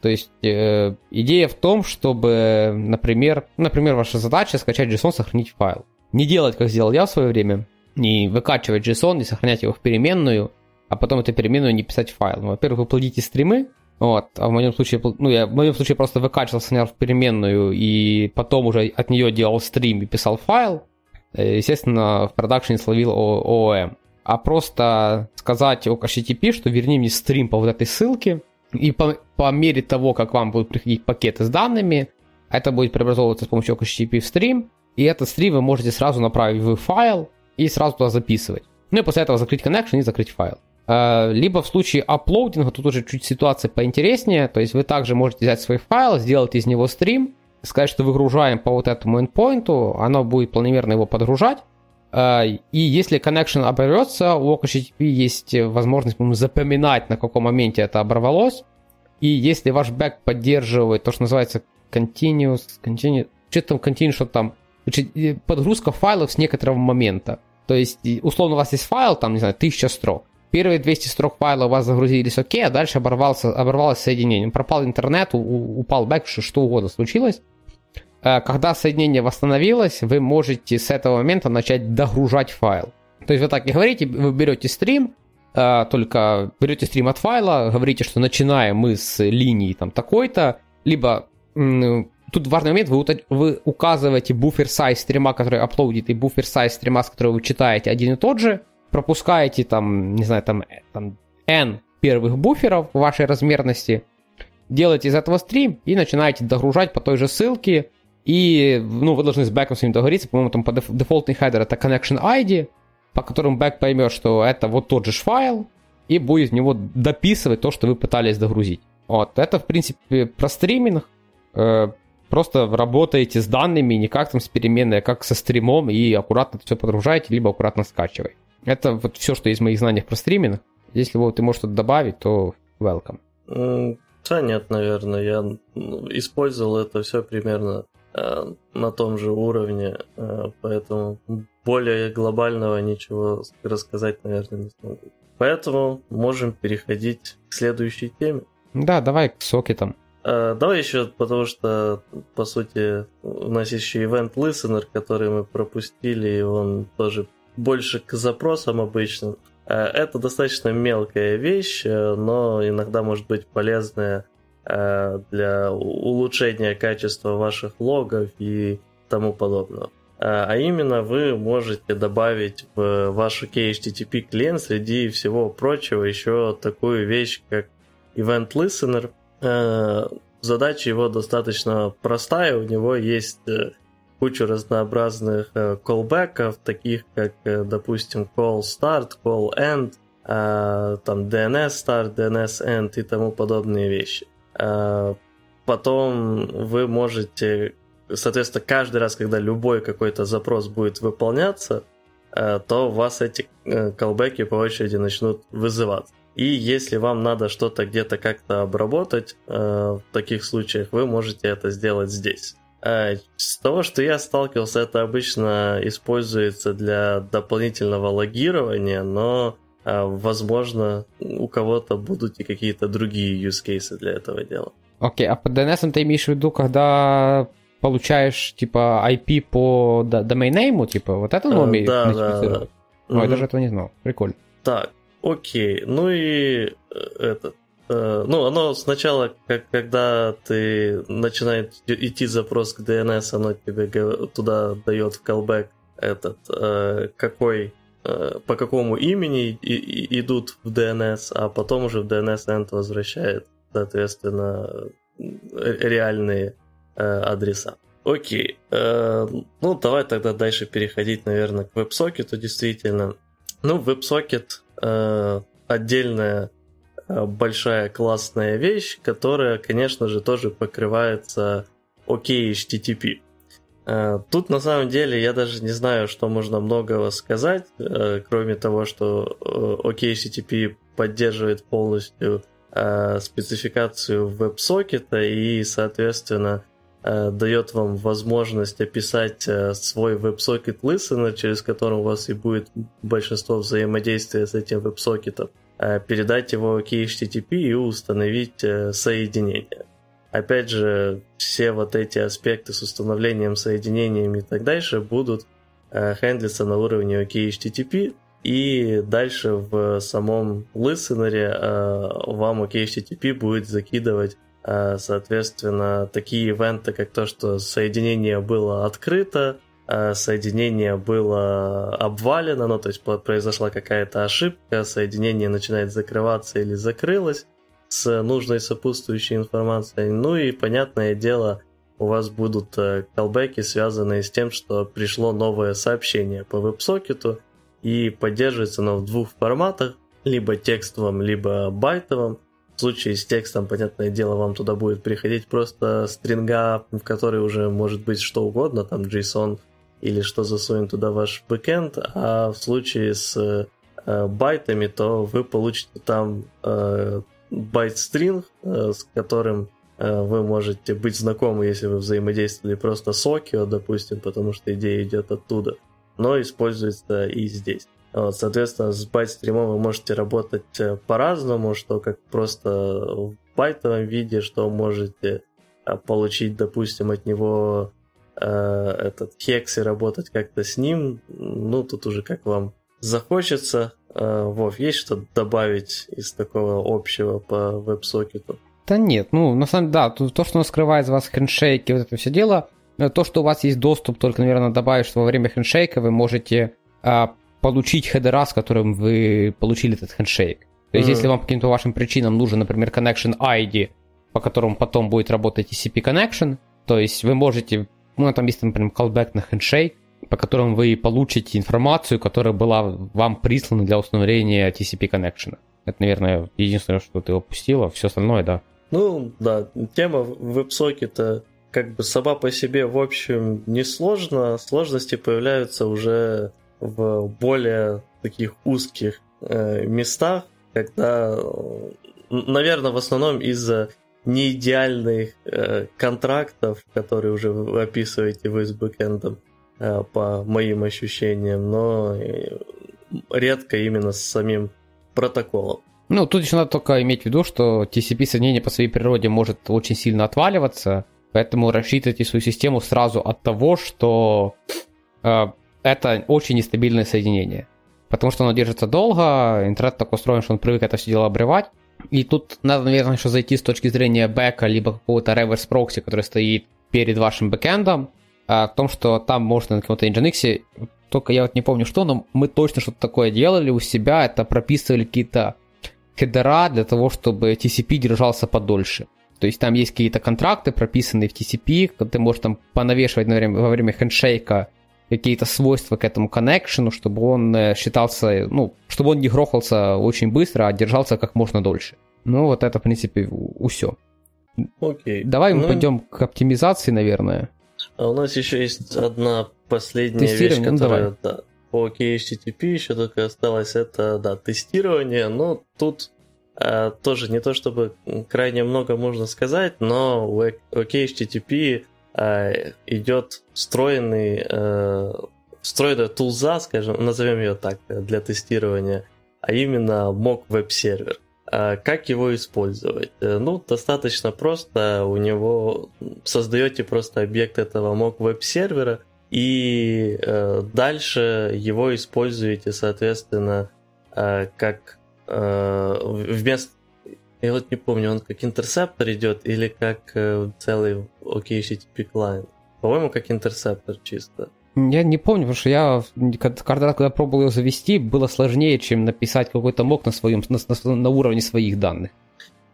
То есть э, идея в том, чтобы, например, например, ваша задача скачать JSON, сохранить файл. Не делать, как сделал я в свое время, не выкачивать JSON, не сохранять его в переменную, а потом эту переменную не писать в файл. Ну, во-первых, вы плодите стримы, вот, а в моем случае, ну, я в моем случае просто выкачивал, сохранял в переменную, и потом уже от нее делал стрим и писал файл. Э, естественно, в продакшене словил OOM. А просто сказать о HTTP, что верни мне стрим по вот этой ссылке, и по, по мере того, как вам будут приходить пакеты с данными, это будет преобразовываться с помощью HTTP в стрим, и этот стрим вы можете сразу направить в файл и сразу туда записывать. Ну и после этого закрыть connection и закрыть файл. Э, либо в случае аплоудинга, тут уже чуть ситуация поинтереснее, то есть вы также можете взять свой файл, сделать из него стрим, сказать, что выгружаем по вот этому endpoint, оно будет планомерно его подгружать, э, и если connection оборвется, у OpenHTTP есть возможность по запоминать, на каком моменте это оборвалось, и если ваш бэк поддерживает то, что называется continuous, continuous что там continuous, что там, подгрузка файлов с некоторого момента. То есть, условно, у вас есть файл, там, не знаю, 1000 строк, Первые 200 строк файла у вас загрузились окей, а дальше оборвался, оборвалось соединение. Пропал интернет, упал бэк, что угодно случилось. Э, когда соединение восстановилось, вы можете с этого момента начать догружать файл. То есть вы так и говорите, вы берете стрим, э, только берете стрим от файла, говорите, что начинаем мы с линии там такой-то, либо тут важный момент, вы, вы указываете буфер сайз стрима, который аплодит, и буфер сайз стрима, с которого вы читаете, один и тот же, пропускаете там, не знаю, там, там n первых буферов вашей размерности, делаете из этого стрим и начинаете догружать по той же ссылке, и, ну, вы должны с бэком с ним договориться, по-моему, там по деф- дефолтный хедер это connection ID, по которому бэк поймет, что это вот тот же файл, и будет в него дописывать то, что вы пытались догрузить. Вот, это, в принципе, про стриминг. Э, просто работаете с данными, не как там с переменной, а как со стримом, и аккуратно все подгружаете, либо аккуратно скачиваете. Это вот все, что есть моих знаниях про стриминг. Если вот ты можешь что-то добавить, то welcome.
Да нет, наверное, я ну, использовал это все примерно на том же уровне, э, поэтому более глобального ничего рассказать, наверное, не смогу. Поэтому можем переходить к следующей теме.
Да, давай к сокетам.
Э, давай еще, потому что, по сути, у нас еще Event Listener, который мы пропустили, и он тоже больше к запросам обычным. Э, это достаточно мелкая вещь, э, но иногда может быть полезная э, для улучшения качества ваших логов и тому подобного. А именно вы можете добавить в ваш HTTP клиент среди всего прочего еще такую вещь, как Event Listener. Задача его достаточно простая, у него есть кучу разнообразных э, callbackов, таких как, э, допустим, call start, call end, э, там DNS start, DNS end и тому подобные вещи. Э, потом вы можете, соответственно, каждый раз, когда любой какой-то запрос будет выполняться, э, то у вас эти э, callback'и по очереди начнут вызываться. И если вам надо что-то где-то как-то обработать, в таких случаях вы можете это сделать здесь. С того, что я сталкивался, это обычно используется для дополнительного логирования, но возможно у кого-то будут и какие-то другие use cases для этого дела.
Окей, okay, а под DNS ты имеешь в виду, когда получаешь типа IP по домейнейму, типа вот это
номер? Uh, да, да, да.
Ой, mm-hmm. даже этого не знал. Прикольно.
Так, окей. Ну и э, этот Э, ну, оно сначала, как, когда ты начинает идти запрос к DNS, оно тебе туда дает в callback этот, э, какой, э, по какому имени идут в DNS, а потом уже в DNS end возвращает, соответственно, реальные адреса. Окей. Ну, давай тогда дальше переходить, наверное, к WebSocket, действительно. Ну, WebSocket отдельная Э, большая классная вещь, которая, конечно же, тоже покрывается OK HTTP. Э, тут на самом деле я даже не знаю, что можно многого сказать, э, кроме того, что OK HTTP поддерживает полностью спецификацию веб-сокета и, соответственно, дает вам возможность описать свой WebSocket Listener, через который у вас и будет большинство взаимодействия с этим. Э, передать его к HTTP и установить э, соединение. Опять же, все вот эти аспекты с установлением, соединением и так дальше будут э, хендлиться на уровне OKHTTP, и дальше в самом listener э, вам OKHTTP будет закидывать э, соответственно, такие ивенты, как то, что соединение было открыто, соединение было обвалено, ну, то есть произошла какая-то ошибка, соединение начинает закрываться или закрылось с нужной сопутствующей информацией. Ну и, понятное дело, у вас будут колбеки, связанные с тем, что пришло новое сообщение по веб-сокету, и поддерживается оно в двух форматах, либо текстовом, либо байтовом. В случае с текстом, понятное дело, вам туда будет приходить просто стринга, в который уже может быть что угодно, там JSON или что засунет туда ваш бэкэнд, а в случае с э, байтами, то вы получите там э, byte string, э, с которым э, вы можете быть знакомы, если вы взаимодействовали просто с Okio, допустим, потому что идея идет оттуда но используется и здесь. Вот, соответственно, с байт-стримом вы можете работать э, по-разному, что как просто в байтовом виде, что можете получить, допустим, от него э, этот hex и работать как-то с ним. Ну, тут уже как вам захочется. Э, Вов, есть что добавить из такого общего по веб-сокету?
Да нет, ну, на самом деле, да, то, что скрывает из вас хендшейки, вот это все дело – Э, то, что у вас есть доступ, только, наверное, добавить, что во время хендшейка вы можете а, получить хедера, с которым вы получили этот хендшейк. То есть, mm-hmm. если вам по каким-то вашим причинам нужен, например, connection ID, по которому потом будет работать TCP connection, то есть вы можете, ну, там есть, например, callback на handshake, по которому вы получите информацию, которая была вам прислана для установления TCP connection. Это, наверное, единственное, что ты опустила. Все остальное, да.
Ну, да, тема веб-сокета как бы сама по себе, в общем, не сложно. Сложности появляются уже в более таких узких э, местах, когда, наверное, в основном из-за неидеальных э, контрактов, которые уже вы описываете вы с бэкэндом, э, по моим ощущениям, но э, редко именно с самим протоколом.
Ну, тут еще надо только иметь в виду, что TCP соединение по своей природе может очень сильно отваливаться, Поэтому рассчитывайте свою систему сразу от того, что э, это очень нестабильное соединение. Потому что оно держится долго, интернет так устроен, что он привык это все дело обрывать. И тут надо, наверное, еще зайти с точки зрения бэка, либо какого-то reverse proxy, который стоит перед вашим бэкэндом, о том, что там можно на каком-то Nginx, только я вот не помню что, но мы точно что-то такое делали у себя, это прописывали какие-то хедера для того, чтобы TCP держался подольше. То есть там есть какие-то контракты, прописанные в TCP, ты можешь там понавешивать на время, во время хендшейка какие-то свойства к этому коннекшену, чтобы он э, считался, ну, чтобы он не грохался очень быстро, а держался как можно дольше. Ну, вот это, в принципе, все.
Окей.
Давай мы ну, пойдем к оптимизации, наверное.
А у нас еще есть одна последняя вещь, ну, которая ну, да, по HTTP еще только осталась, это да, тестирование, но тут Э, тоже не то чтобы крайне много можно сказать, но у OKHTTP э, идет встроенный, э, встроенная тулза, скажем, назовем ее так, для тестирования, а именно mock веб-сервер. Как его использовать? Ну, достаточно просто. У него создаете просто объект этого mock веб-сервера, и дальше его используете, соответственно, как Э, вместо я вот не помню, он как интерсептор идет или как э, целый OKHTTP клиент. По-моему, как интерсептор чисто.
Я не помню, потому что я когда, когда пробовал его завести, было сложнее, чем написать какой-то мок на, своем, на, на, на уровне своих данных.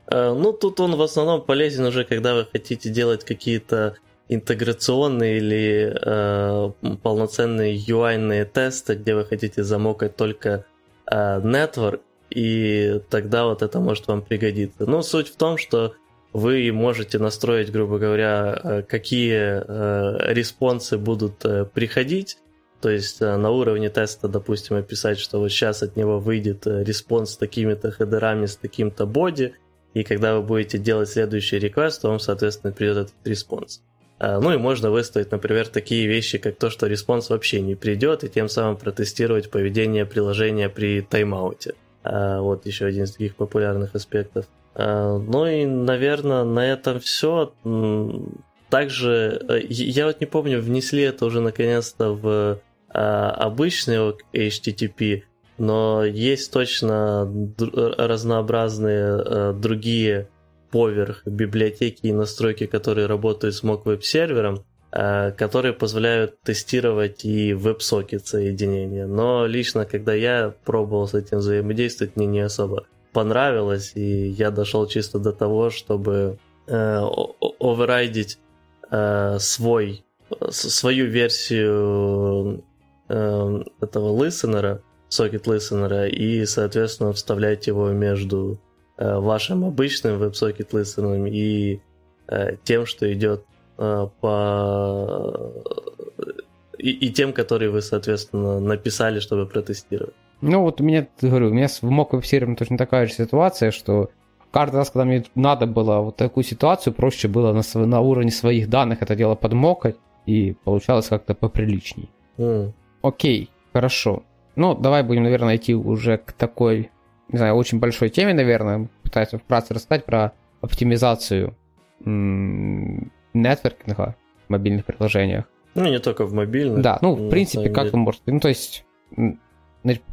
Э, ну, тут он в основном полезен уже, когда вы хотите делать какие-то интеграционные или э, полноценные UI-ные тесты, где вы хотите замокать только э, network, и тогда вот это может вам пригодиться. Но суть в том, что вы можете настроить, грубо говоря, э, какие э, респонсы будут э, приходить, то есть на уровне теста, допустим, описать, что вот сейчас от него выйдет response с такими-то хедерами, с таким-то body, и когда вы будете делать следующий request, то вам, соответственно, придет этот response. Ну и можно выставить, например, такие вещи, как то, что response вообще не придет, и тем самым протестировать поведение приложения при тайм-ауте. Вот еще один из таких популярных аспектов. Ну и, наверное, на этом все. Также, я вот не помню, внесли это уже наконец-то в обычный HTTP, но есть точно разнообразные другие поверх библиотеки и настройки, которые работают с mock веб сервером, которые позволяют тестировать и WebSocket соединения. Но лично, когда я пробовал с этим взаимодействовать, мне не особо понравилось, и я дошел чисто до того, чтобы э, оверрайдить э, свой, свою версию э, этого listener, socket listener, и, соответственно, вставлять его между э, вашим обычным WebSocket listener и э, тем, что идет э, по и, и тем, которые вы, соответственно, написали, чтобы протестировать.
Ну вот у меня, говорю, у меня в Mock сервере точно такая же ситуация, что каждый раз, когда мне надо было вот такую ситуацию, проще было на, на уровне своих данных это дело подмокать, и получалось как-то поприличней. Mm. Окей, хорошо. Ну, давай будем, наверное, идти уже к такой, не знаю, очень большой теме, наверное, пытаюсь вкратце рассказать про оптимизацию м- нетворкинга в мобильных приложениях.
Ну, не только в мобильных.
Да, ну, в принципе, как вы можете... Ну, то есть,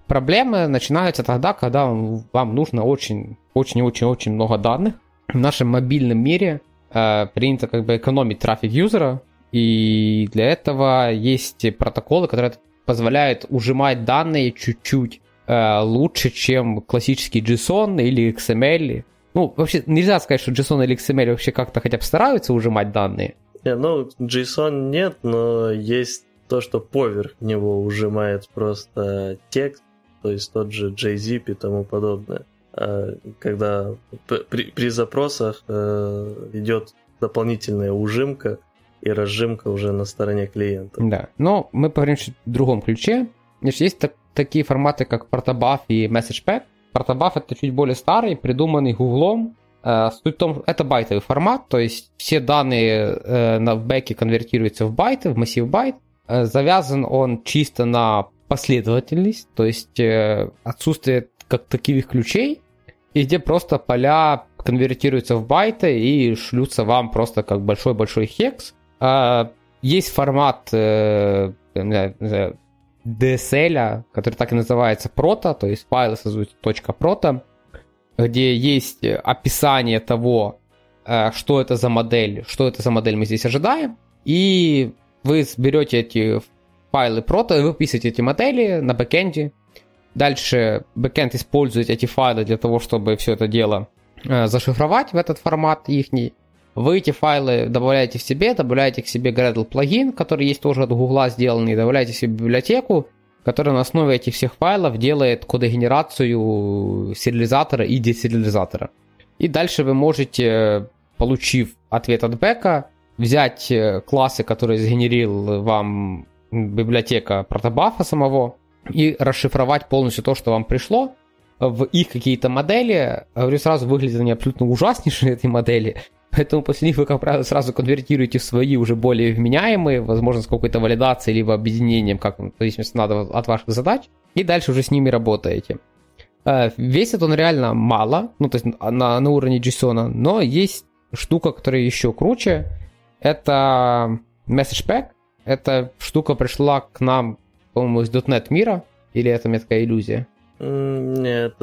проблемы начинаются тогда, когда вам нужно очень, очень-очень-очень много данных. В нашем мобильном мире э, принято как бы экономить трафик юзера, и для этого есть протоколы, которые позволяют ужимать данные чуть-чуть э, лучше, чем классический JSON или XML. Ну, вообще нельзя сказать, что JSON или XML вообще как-то хотя бы стараются ужимать данные.
Не, ну, JSON нет, но есть то, что поверх него ужимает просто текст, то есть тот же JZip и тому подобное. А когда при, при запросах э, идет дополнительная ужимка и разжимка уже на стороне клиента.
Да, но мы поговорим в другом ключе. Значит, есть так, такие форматы, как Protobuf и MessagePack. Protobuf это чуть более старый, придуманный Гуглом. Э, суть в том, это байтовый формат, то есть все данные э, на бэке конвертируются в байты, в массив байт. Э, завязан он чисто на последовательность, то есть э, отсутствие как таковых ключей, и где просто поля конвертируются в байты и шлются вам просто как большой-большой хекс. А, есть формат э, DSL, который так и называется прото, то есть файлы создаются .proto, где есть описание того, что это за модель, что это за модель мы здесь ожидаем, и вы берете эти файлы proto, вы выписываете эти модели на бэкэнде. Дальше бэкэнд использует эти файлы для того, чтобы все это дело э, зашифровать в этот формат их. Вы эти файлы добавляете в себе, добавляете к себе Gradle плагин, который есть тоже от Гугла сделанный, добавляете себе библиотеку, которая на основе этих всех файлов делает кодогенерацию сериализатора и десериализатора. И дальше вы можете, получив ответ от бэка, взять э, классы, которые сгенерил вам библиотека протобафа самого, и расшифровать полностью то, что вам пришло, в их какие-то модели. Говорю сразу, выглядят они абсолютно ужаснейшие, эти модели. Поэтому после них вы, как правило, сразу конвертируете в свои уже более вменяемые, возможно, с какой-то валидацией, либо объединением, как в зависимости надо от ваших задач, и дальше уже с ними работаете. Э, весит он реально мало, ну, то есть на, на уровне JSON, но есть штука, которая еще круче, это Message Pack. Эта штука пришла к нам, по-моему, из .NET мира. Или это меткая иллюзия?
Нет,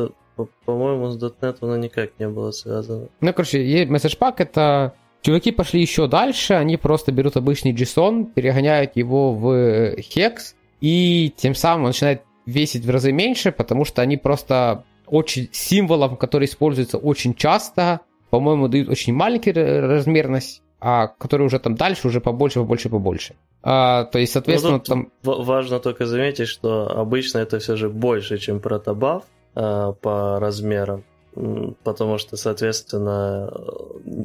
по-моему, с .NET оно никак не было связано.
Ну, короче, Message Pack это... Чуваки пошли еще дальше, они просто берут обычный JSON, перегоняют его в Hex, и тем самым он начинает весить в разы меньше, потому что они просто очень символом, который используется очень часто, по-моему, дают очень маленький размерность, а которые уже там дальше уже побольше, побольше, побольше. А, то есть, соответственно, ну,
там... Важно только заметить, что обычно это все же больше, чем протобаф а, по размерам, потому что, соответственно,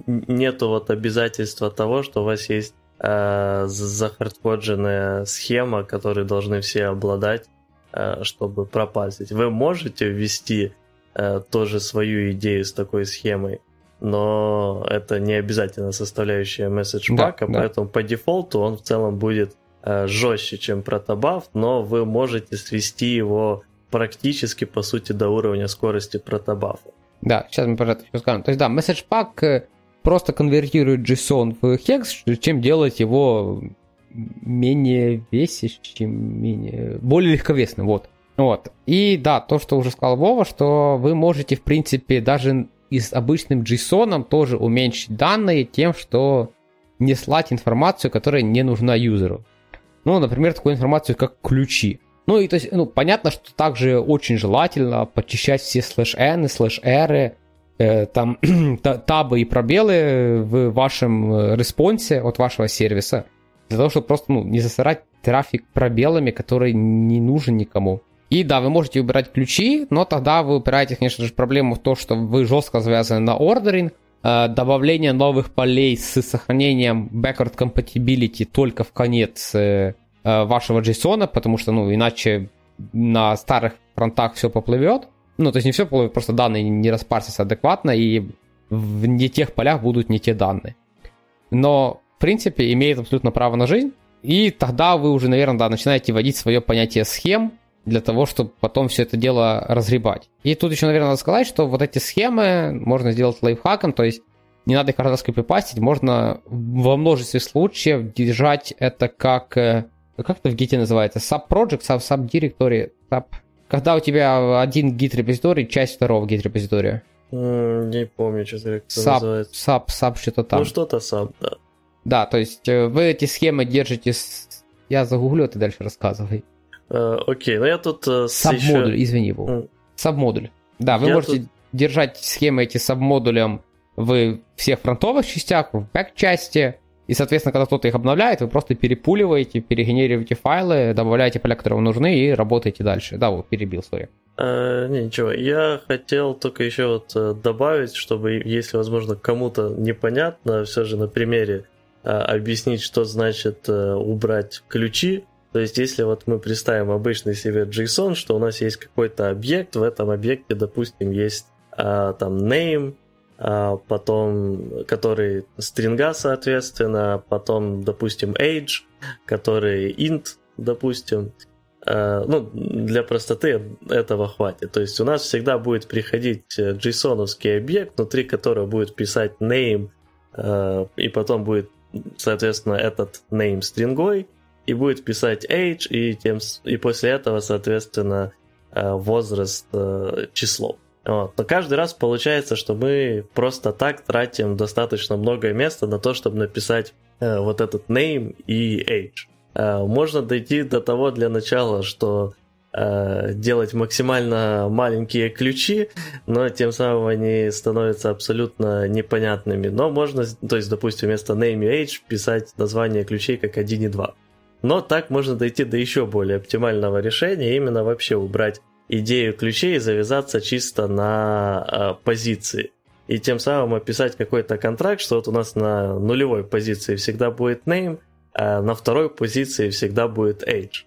нету вот обязательства того, что у вас есть а, захардкодженная схема, которой должны все обладать, а, чтобы пропастить. Вы можете ввести а, тоже свою идею с такой схемой, но это не обязательно составляющая message пака, да, поэтому да. по дефолту он в целом будет э, жестче, чем протобаф, но вы можете свести его практически, по сути, до уровня скорости протобафа.
Да, сейчас мы про это еще скажем. То есть, да, message pack просто конвертирует JSON в hex, чем делать его менее весящим, менее... более легковесным, вот. Вот. И да, то, что уже сказал Вова, что вы можете, в принципе, даже и с обычным JSON тоже уменьшить данные тем, что не слать информацию, которая не нужна юзеру. Ну, например, такую информацию, как ключи. Ну, и то есть, ну, понятно, что также очень желательно почищать все слэш-n, слэш-r, э, там, табы и пробелы в вашем э, респонсе от вашего сервиса, для того, чтобы просто, ну, не засырать трафик пробелами, который не нужен никому. И да, вы можете убирать ключи, но тогда вы упираете, конечно же, проблему в то, что вы жестко завязаны на ордеринг, э, добавление новых полей с сохранением backward compatibility только в конец э, э, вашего JSON, потому что, ну, иначе на старых фронтах все поплывет. Ну, то есть не все поплывет, просто данные не распарсятся адекватно, и в не тех полях будут не те данные. Но, в принципе, имеет абсолютно право на жизнь, и тогда вы уже, наверное, да, начинаете вводить свое понятие схем, для того, чтобы потом все это дело разгребать. И тут еще, наверное, надо сказать, что вот эти схемы можно сделать лайфхаком, то есть не надо их каждый раз копипастить, можно во множестве случаев держать это как, э, как это в гите называется, sub-project, sub-directory, sub... когда у тебя один гит-репозиторий, часть второго гит-репозитория.
Не помню, что это sub, называется.
Sub, sub, что-то там.
Ну, что-то sub, да.
Да, то есть э, вы эти схемы держите... С... Я загуглю, ты дальше рассказывай.
Э, окей, но я тут... Uh,
Сабмодуль, еще... извини. Mm. Сабмодуль. Да, вы я можете тут... держать схемы эти сабмодулем в всех фронтовых частях, в бэк-части, и, соответственно, когда кто-то их обновляет, вы просто перепуливаете, перегенерируете файлы, добавляете поля, которые вам нужны, и работаете дальше. Да, вот перебил, сори.
А, не, ничего. Я хотел только еще вот э, добавить, чтобы, если, возможно, кому-то непонятно, все же на примере объяснить, что значит убрать ключи то есть, если вот мы представим обычный себе JSON, что у нас есть какой-то объект, в этом объекте, допустим, есть а, там name, а, потом, который стринга, соответственно, потом, допустим, age, который int, допустим, а, ну, для простоты этого хватит. То есть у нас всегда будет приходить json объект, внутри которого будет писать name, а, и потом будет, соответственно, этот name стрингой, и будет писать age, и, тем, и после этого, соответственно, э, возраст, э, число. Вот. Но каждый раз получается, что мы просто так тратим достаточно много места на то, чтобы написать э, вот этот name и age. Можно дойти до того для начала, что делать максимально маленькие ключи, но тем самым они становятся абсолютно непонятными. Но можно, то есть, допустим, вместо name и age писать название ключей как 1 и 2. Но так можно дойти до еще более оптимального решения, именно вообще убрать идею ключей и завязаться чисто на э, позиции. И тем самым описать какой-то контракт, что вот у нас на нулевой позиции всегда будет name, а на второй позиции всегда будет age.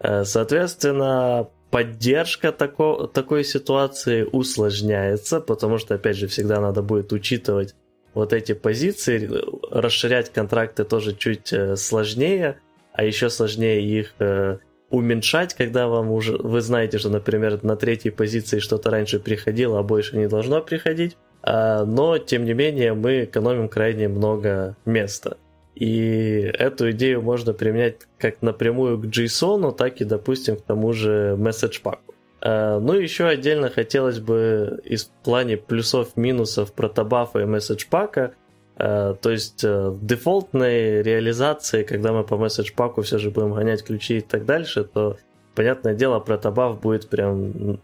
Э, соответственно, поддержка тако, такой ситуации усложняется, потому что, опять же, всегда надо будет учитывать вот эти позиции, расширять контракты тоже чуть э, сложнее – а еще сложнее их э, уменьшать, когда вам уже вы знаете, что, например, на третьей позиции что-то раньше приходило, а больше не должно приходить. А, но, тем не менее, мы экономим крайне много места. И эту идею можно применять как напрямую к JSON, так и, допустим, к тому же message pack. А, ну, еще отдельно хотелось бы из плане плюсов-минусов протобафа и message Э, то есть э, в дефолтной реализации, когда мы по месседж паку все же будем гонять ключи и так дальше, то, понятное дело, протобаф будет прям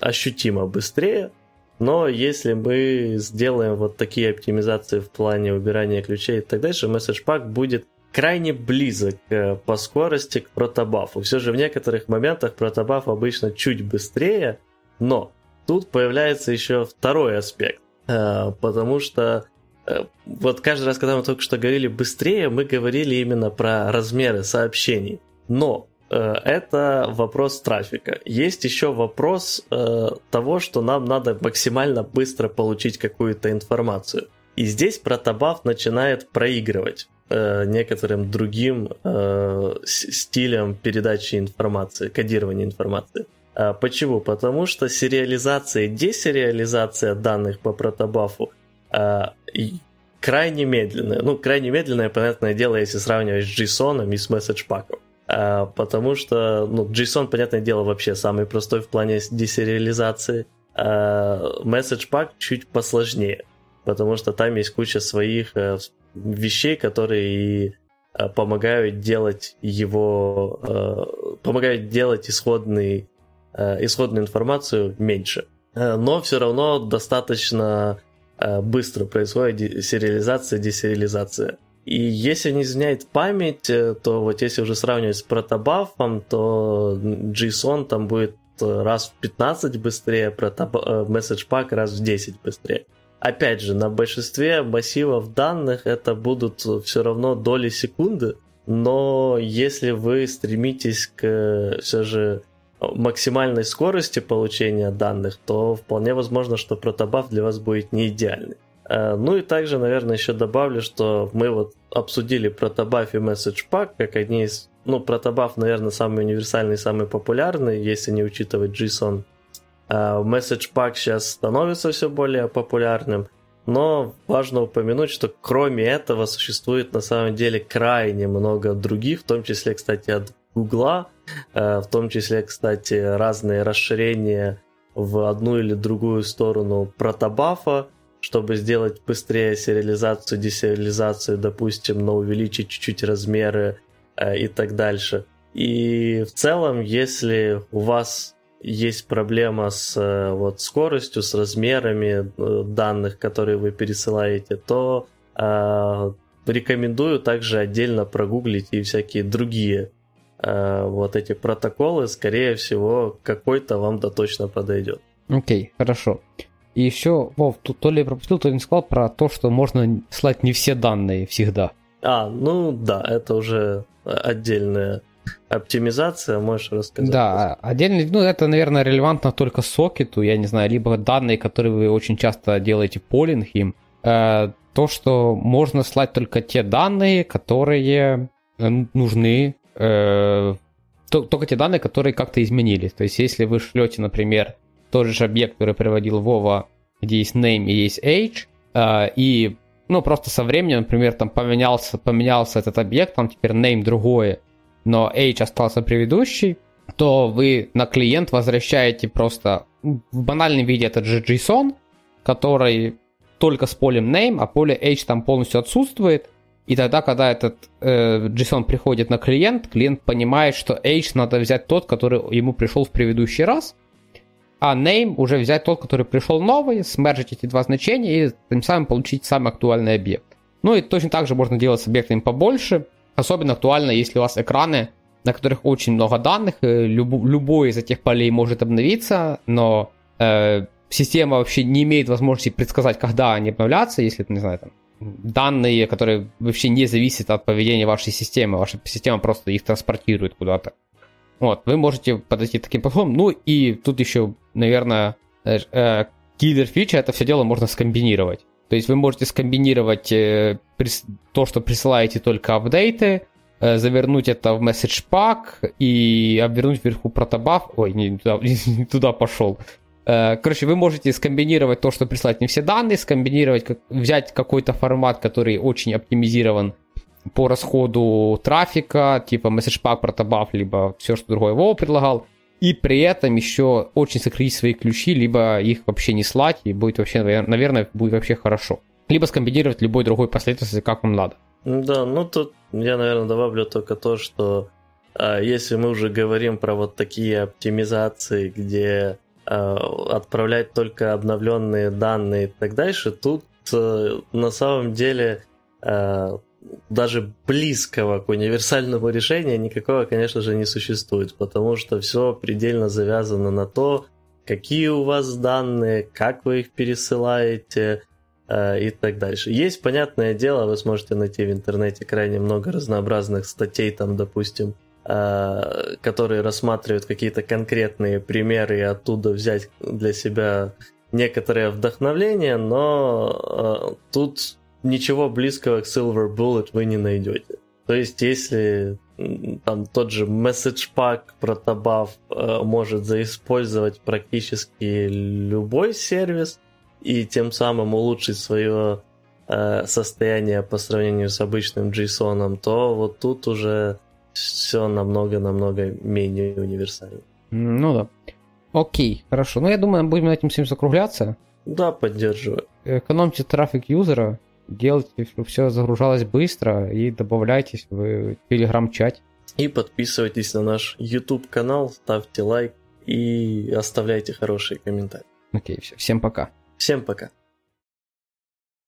ощутимо быстрее. Но если мы сделаем вот такие оптимизации в плане убирания ключей и так дальше, месседж пак будет крайне близок э, по скорости к протобафу. Все же в некоторых моментах протобаф обычно чуть быстрее, но тут появляется еще второй аспект, потому что Э, вот каждый раз, когда мы только что говорили быстрее, мы говорили именно про размеры сообщений. Но э, это вопрос трафика. Есть еще вопрос э, того, что нам надо максимально быстро получить какую-то информацию. И здесь протобаф начинает проигрывать э, некоторым другим э, стилям передачи информации, кодирования информации. А, почему? Потому что сериализация и десериализация данных по протобафу а, крайне медленная. Ну, крайне медленная, понятное дело, если сравнивать с JSON и с MessagePack. А, потому что, ну, JSON, понятное дело, вообще самый простой в плане десериализации. А MessagePack чуть посложнее, потому что там есть куча своих э, вещей, которые э, помогают делать его, э, помогают делать исходный исходную информацию меньше. Но все равно достаточно быстро происходит сериализация, десериализация. И если не изменяет память, то вот если уже сравнивать с протобафом, то JSON там будет раз в 15 быстрее, message pack раз в 10 быстрее. Опять же, на большинстве массивов данных это будут все равно доли секунды, но если вы стремитесь к все же максимальной скорости получения данных, то вполне возможно, что протобаф для вас будет не идеальный. Э, ну и также, наверное, еще добавлю, что мы вот обсудили протобаф и message pack как одни из... Ну, протобаф, наверное, самый универсальный, самый популярный, если не учитывать JSON. Э, message pack сейчас становится все более популярным, но важно упомянуть, что кроме этого существует на самом деле крайне много других, в том числе, кстати, от Гугла, в том числе, кстати, разные расширения в одну или другую сторону протобафа, чтобы сделать быстрее сериализацию, десериализацию, допустим, но увеличить чуть-чуть размеры э, и так дальше. И в целом, если у вас есть проблема с э, вот, скоростью, с размерами данных, которые вы пересылаете, то э, рекомендую также отдельно прогуглить и всякие другие Э, вот эти протоколы, скорее всего, какой-то вам да точно подойдет.
Окей, okay, хорошо. И еще, Вов, тут то ли я пропустил, то ли не сказал про то, что можно слать не все данные всегда.
А, ну да, это уже отдельная оптимизация, можешь рассказать?
Да, отдельно, ну это, наверное, релевантно только сокету, я не знаю, либо данные, которые вы очень часто делаете полинг им. Э, то, что можно слать только те данные, которые э, нужны э, только те данные, которые как-то изменились. То есть, если вы шлете, например, тот же объект, который приводил Вова, где есть name и есть age, э, и ну, просто со временем, например, там поменялся, поменялся этот объект, там теперь name другое, но age остался предыдущий, то вы на клиент возвращаете просто в банальном виде этот же JSON, который только с полем name, а поле age там полностью отсутствует, и тогда, когда этот э, JSON приходит на клиент, клиент понимает, что age надо взять тот, который ему пришел в предыдущий раз, а name уже взять тот, который пришел новый, смержить эти два значения и тем самым получить самый актуальный объект. Ну и точно так же можно делать с объектами побольше. Особенно актуально, если у вас экраны, на которых очень много данных, э, люб, любой из этих полей может обновиться, но э, система вообще не имеет возможности предсказать, когда они обновлятся, если, не знаю, там, данные, которые вообще не зависят от поведения вашей системы. Ваша система просто их транспортирует куда-то. Вот, вы можете подойти таким подходом. Ну и тут еще, наверное, э, э, киллер фича, это все дело можно скомбинировать. То есть вы можете скомбинировать э, то, что присылаете только апдейты, завернуть это в message pack и обвернуть вверху протобаф. Ой, не туда, не туда пошел. Э, короче, вы можете скомбинировать то, что прислать не все данные, скомбинировать, взять какой-то формат, который очень оптимизирован по расходу трафика, типа MessagePack, Protobuf, либо все, что другое Вова предлагал, и при этом еще очень сократить свои ключи, либо их вообще не слать, и будет вообще, наверное, будет вообще хорошо. Либо скомбинировать любой другой последовательности, как вам надо.
Да, ну тут я, наверное, добавлю только то, что а, если мы уже говорим про вот такие оптимизации, где отправлять только обновленные данные и так дальше, тут э, на самом деле э, даже близкого к универсальному решению никакого, конечно же, не существует, потому что все предельно завязано на то, какие у вас данные, как вы их пересылаете и так дальше. Есть, понятное дело, вы сможете найти в интернете крайне много разнообразных статей, там, допустим, Э, которые рассматривают какие-то конкретные примеры и оттуда взять для себя некоторое вдохновление, но э, тут ничего близкого к Silver Bullet вы не найдете. То есть, если там тот же message pack протобаф э, может заиспользовать практически любой сервис и тем самым улучшить свое э, состояние по сравнению с обычным JSON, то вот тут уже все намного-намного менее универсально.
Ну да. Окей, хорошо. Ну, я думаю, будем на этим всем закругляться.
Да, поддерживаю.
Экономьте трафик юзера, делайте, чтобы все загружалось быстро и добавляйтесь в телеграм-чат.
И подписывайтесь на наш YouTube канал, ставьте лайк и оставляйте хорошие комментарии.
Окей, все. Всем пока.
Всем пока.